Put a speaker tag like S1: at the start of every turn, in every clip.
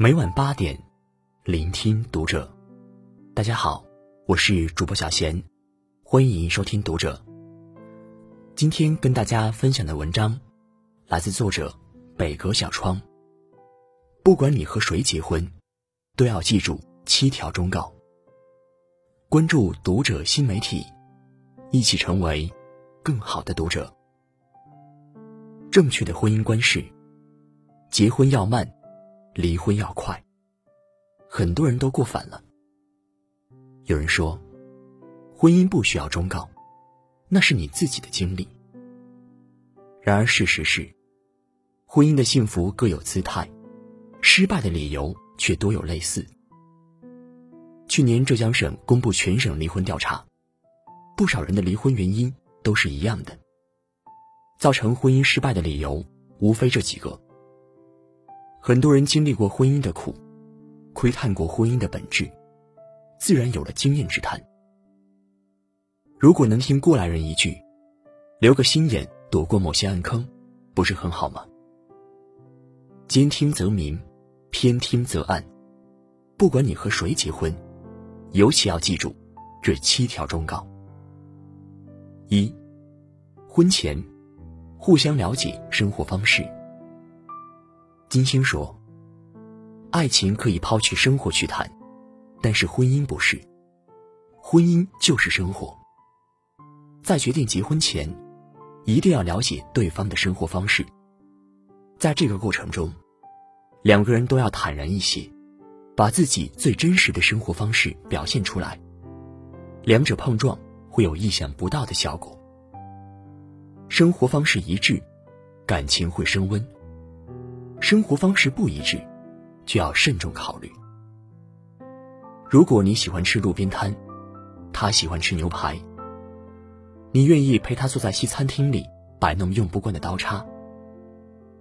S1: 每晚八点，聆听读者。大家好，我是主播小贤，欢迎收听读者。今天跟大家分享的文章，来自作者北阁小窗。不管你和谁结婚，都要记住七条忠告。关注读者新媒体，一起成为更好的读者。正确的婚姻观是：结婚要慢。离婚要快，很多人都过反了。有人说，婚姻不需要忠告，那是你自己的经历。然而事实是，婚姻的幸福各有姿态，失败的理由却多有类似。去年浙江省公布全省离婚调查，不少人的离婚原因都是一样的，造成婚姻失败的理由无非这几个。很多人经历过婚姻的苦，窥探过婚姻的本质，自然有了经验之谈。如果能听过来人一句，留个心眼，躲过某些暗坑，不是很好吗？兼听则明，偏听则暗。不管你和谁结婚，尤其要记住这七条忠告：一、婚前互相了解生活方式。金星说：“爱情可以抛去生活去谈，但是婚姻不是。婚姻就是生活。在决定结婚前，一定要了解对方的生活方式。在这个过程中，两个人都要坦然一些，把自己最真实的生活方式表现出来。两者碰撞会有意想不到的效果。生活方式一致，感情会升温。”生活方式不一致，就要慎重考虑。如果你喜欢吃路边摊，他喜欢吃牛排，你愿意陪他坐在西餐厅里摆弄用不惯的刀叉，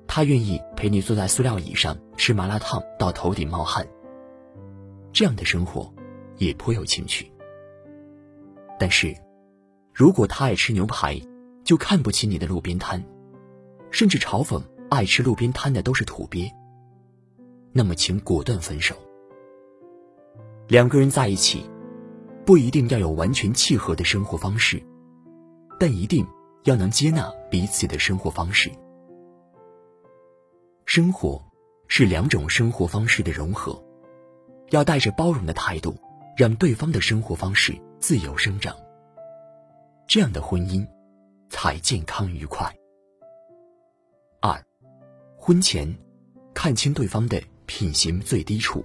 S1: 他愿意陪你坐在塑料椅上吃麻辣烫到头顶冒汗，这样的生活也颇有情趣。但是，如果他爱吃牛排，就看不起你的路边摊，甚至嘲讽。爱吃路边摊的都是土鳖。那么，请果断分手。两个人在一起，不一定要有完全契合的生活方式，但一定要能接纳彼此的生活方式。生活是两种生活方式的融合，要带着包容的态度，让对方的生活方式自由生长。这样的婚姻才健康愉快。婚前，看清对方的品行最低处。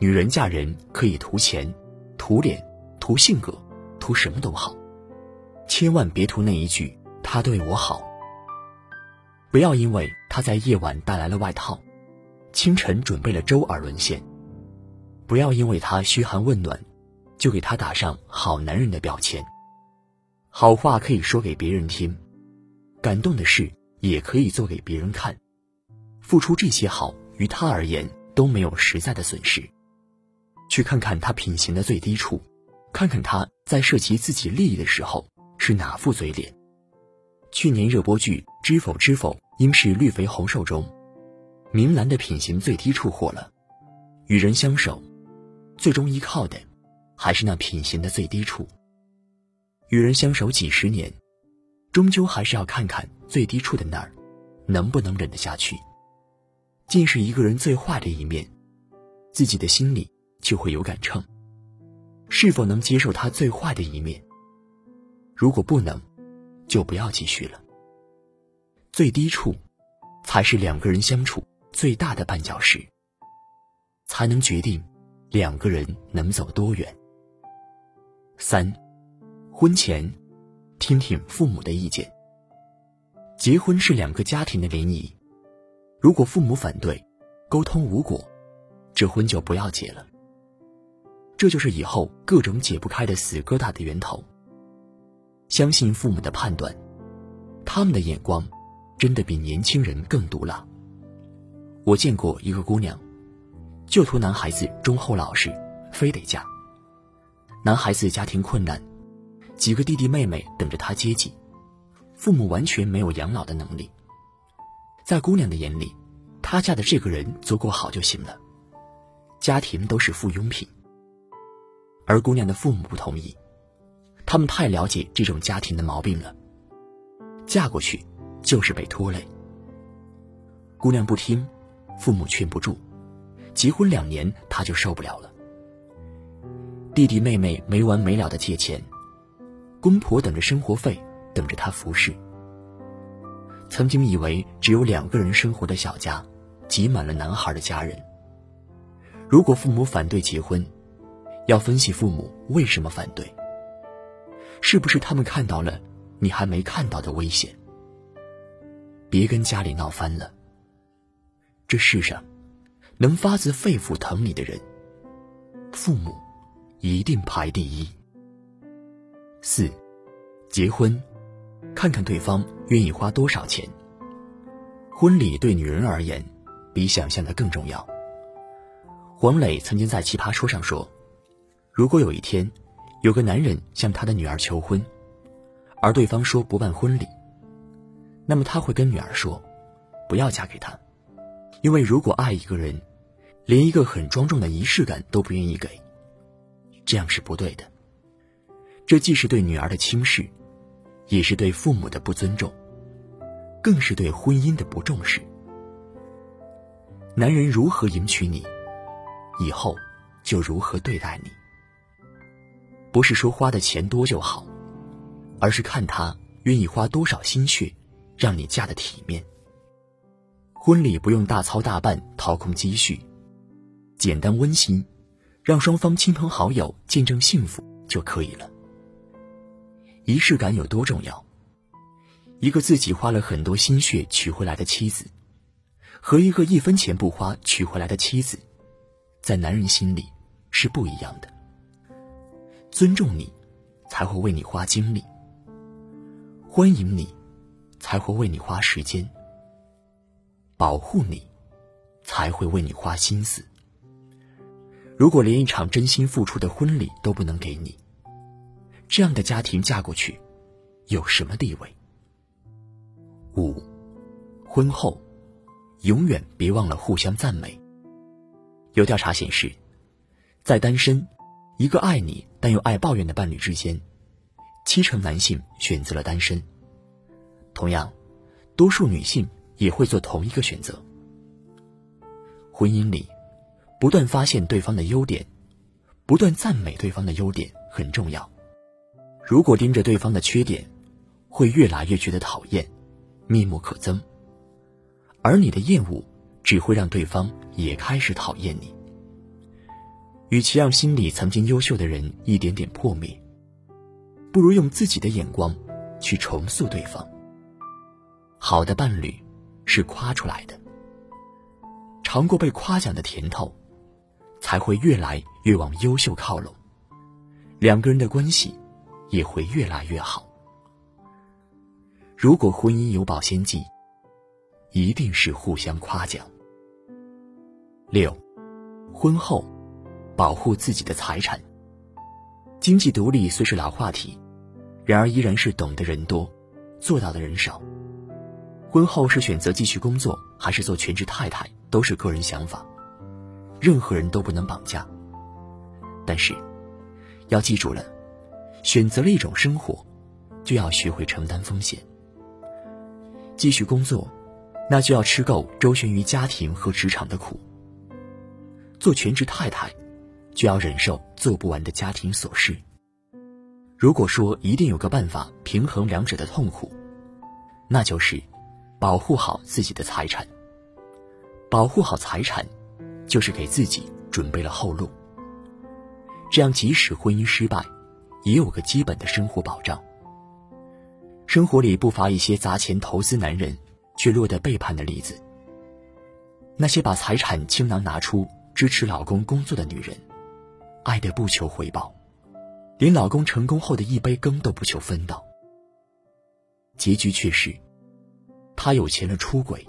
S1: 女人嫁人可以图钱、图脸、图性格、图什么都好，千万别图那一句“他对我好”。不要因为他在夜晚带来了外套，清晨准备了粥而沦陷。不要因为他嘘寒问暖，就给他打上好男人的标签。好话可以说给别人听，感动的事。也可以做给别人看，付出这些好，于他而言都没有实在的损失。去看看他品行的最低处，看看他在涉及自己利益的时候是哪副嘴脸。去年热播剧《知否知否，应是绿肥红瘦》中，明兰的品行最低处火了。与人相守，最终依靠的还是那品行的最低处。与人相守几十年。终究还是要看看最低处的那儿，能不能忍得下去。见识一个人最坏的一面，自己的心里就会有杆秤。是否能接受他最坏的一面？如果不能，就不要继续了。最低处，才是两个人相处最大的绊脚石，才能决定两个人能走多远。三，婚前。听听父母的意见。结婚是两个家庭的联谊，如果父母反对，沟通无果，这婚就不要结了。这就是以后各种解不开的死疙瘩的源头。相信父母的判断，他们的眼光真的比年轻人更毒辣。我见过一个姑娘，就图男孩子忠厚老实，非得嫁。男孩子家庭困难。几个弟弟妹妹等着他接济，父母完全没有养老的能力。在姑娘的眼里，她嫁的这个人足够好就行了，家庭都是附庸品。而姑娘的父母不同意，他们太了解这种家庭的毛病了，嫁过去就是被拖累。姑娘不听，父母劝不住，结婚两年她就受不了了。弟弟妹妹没完没了的借钱，公婆等着生活费，等着他服侍。曾经以为只有两个人生活的小家，挤满了男孩的家人。如果父母反对结婚，要分析父母为什么反对，是不是他们看到了你还没看到的危险？别跟家里闹翻了。这世上，能发自肺腑疼你的人，父母一定排第一。四，结婚，看看对方愿意花多少钱。婚礼对女人而言，比想象的更重要。黄磊曾经在《奇葩说》上说。如果有一天，有个男人向他的女儿求婚，而对方说不办婚礼，那么他会跟女儿说：“不要嫁给他，因为如果爱一个人，连一个很庄重的仪式感都不愿意给，这样是不对的。这既是对女儿的轻视，也是对父母的不尊重，更是对婚姻的不重视。男人如何迎娶你，以后就如何对待你。”不是说花的钱多就好，而是看他愿意花多少心血，让你嫁得体面。婚礼不用大操大办、掏空积蓄，简单温馨，让双方亲朋好友见证幸福就可以了。仪式感有多重要？一个自己花了很多心血娶回来的妻子，和一个一分钱不花娶回来的妻子，在男人心里是不一样的。尊重你，才会为你花精力；欢迎你，才会为你花时间；保护你，才会为你花心思。如果连一场真心付出的婚礼都不能给你，这样的家庭嫁过去，有什么地位？五，婚后，永远别忘了互相赞美。有调查显示，在单身。一个爱你但又爱抱怨的伴侣之间，七成男性选择了单身。同样，多数女性也会做同一个选择。婚姻里，不断发现对方的优点，不断赞美对方的优点很重要。如果盯着对方的缺点，会越来越觉得讨厌，面目可憎。而你的厌恶，只会让对方也开始讨厌你。与其让心里曾经优秀的人一点点破灭，不如用自己的眼光去重塑对方。好的伴侣是夸出来的，尝过被夸奖的甜头，才会越来越往优秀靠拢，两个人的关系也会越来越好。如果婚姻有保鲜剂，一定是互相夸奖。六，婚后。保护自己的财产。经济独立虽是老话题，然而依然是懂的人多，做到的人少。婚后是选择继续工作还是做全职太太，都是个人想法，任何人都不能绑架。但是，要记住了，选择了一种生活，就要学会承担风险。继续工作，那就要吃够周旋于家庭和职场的苦。做全职太太。就要忍受做不完的家庭琐事。如果说一定有个办法平衡两者的痛苦，那就是保护好自己的财产。保护好财产，就是给自己准备了后路。这样，即使婚姻失败，也有个基本的生活保障。生活里不乏一些砸钱投资男人却落得背叛的例子。那些把财产倾囊拿出支持老公工作的女人。爱的不求回报，连老公成功后的一杯羹都不求分到。结局却是，他有钱了出轨，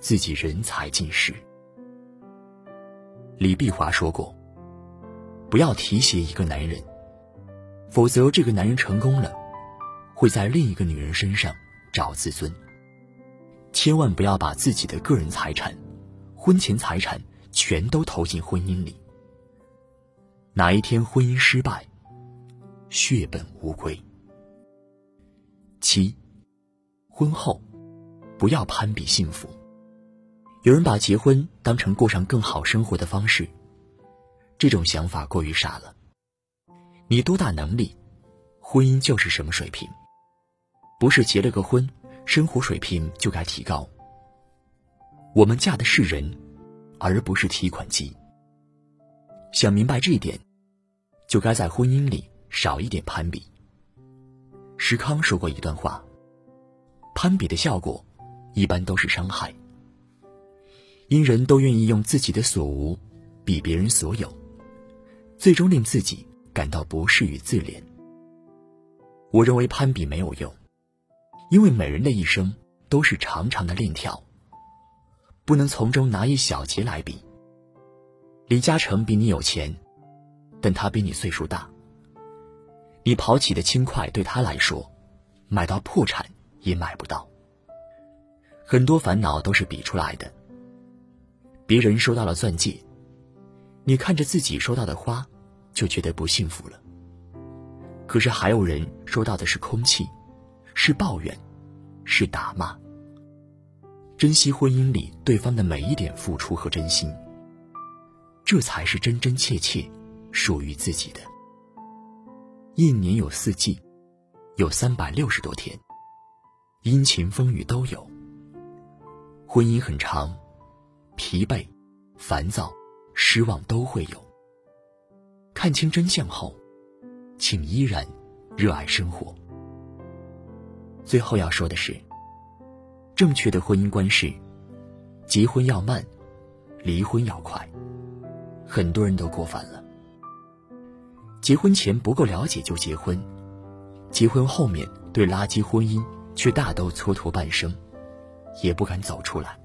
S1: 自己人财尽失。李碧华说过：“不要提携一个男人，否则这个男人成功了，会在另一个女人身上找自尊。千万不要把自己的个人财产、婚前财产全都投进婚姻里。哪一天婚姻失败，血本无归。七，婚后不要攀比幸福。有人把结婚当成过上更好生活的方式，这种想法过于傻了。你多大能力，婚姻就是什么水平，不是结了个婚，生活水平就该提高。我们嫁的是人，而不是提款机。想明白这一点，就该在婚姻里少一点攀比。石康说过一段话：攀比的效果，一般都是伤害。因人都愿意用自己的所无比别人所有，最终令自己感到不适与自怜。我认为攀比没有用，因为每人的一生都是长长的链条，不能从中拿一小节来比。李嘉诚比你有钱，但他比你岁数大。你跑起的轻快对他来说，买到破产也买不到。很多烦恼都是比出来的。别人收到了钻戒，你看着自己收到的花，就觉得不幸福了。可是还有人收到的是空气，是抱怨，是打骂。珍惜婚姻里对方的每一点付出和真心，这才是真真切切属于自己的。一年有四季，有三百六十多天，阴晴风雨都有。婚姻很长。疲惫、烦躁、失望都会有。看清真相后，请依然热爱生活。最后要说的是，正确的婚姻观是：结婚要慢，离婚要快。很多人都过反了。结婚前不够了解就结婚，结婚后面对垃圾婚姻却大都蹉跎半生，也不敢走出来。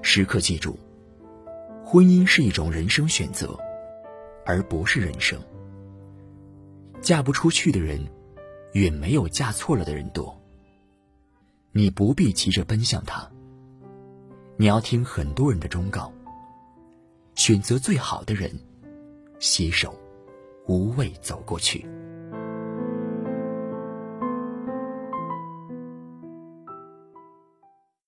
S1: 时刻记住，婚姻是一种人生选择，而不是人生。嫁不出去的人，远没有嫁错了的人多。你不必急着奔向他，你要听很多人的忠告，选择最好的人，携手无畏走过去。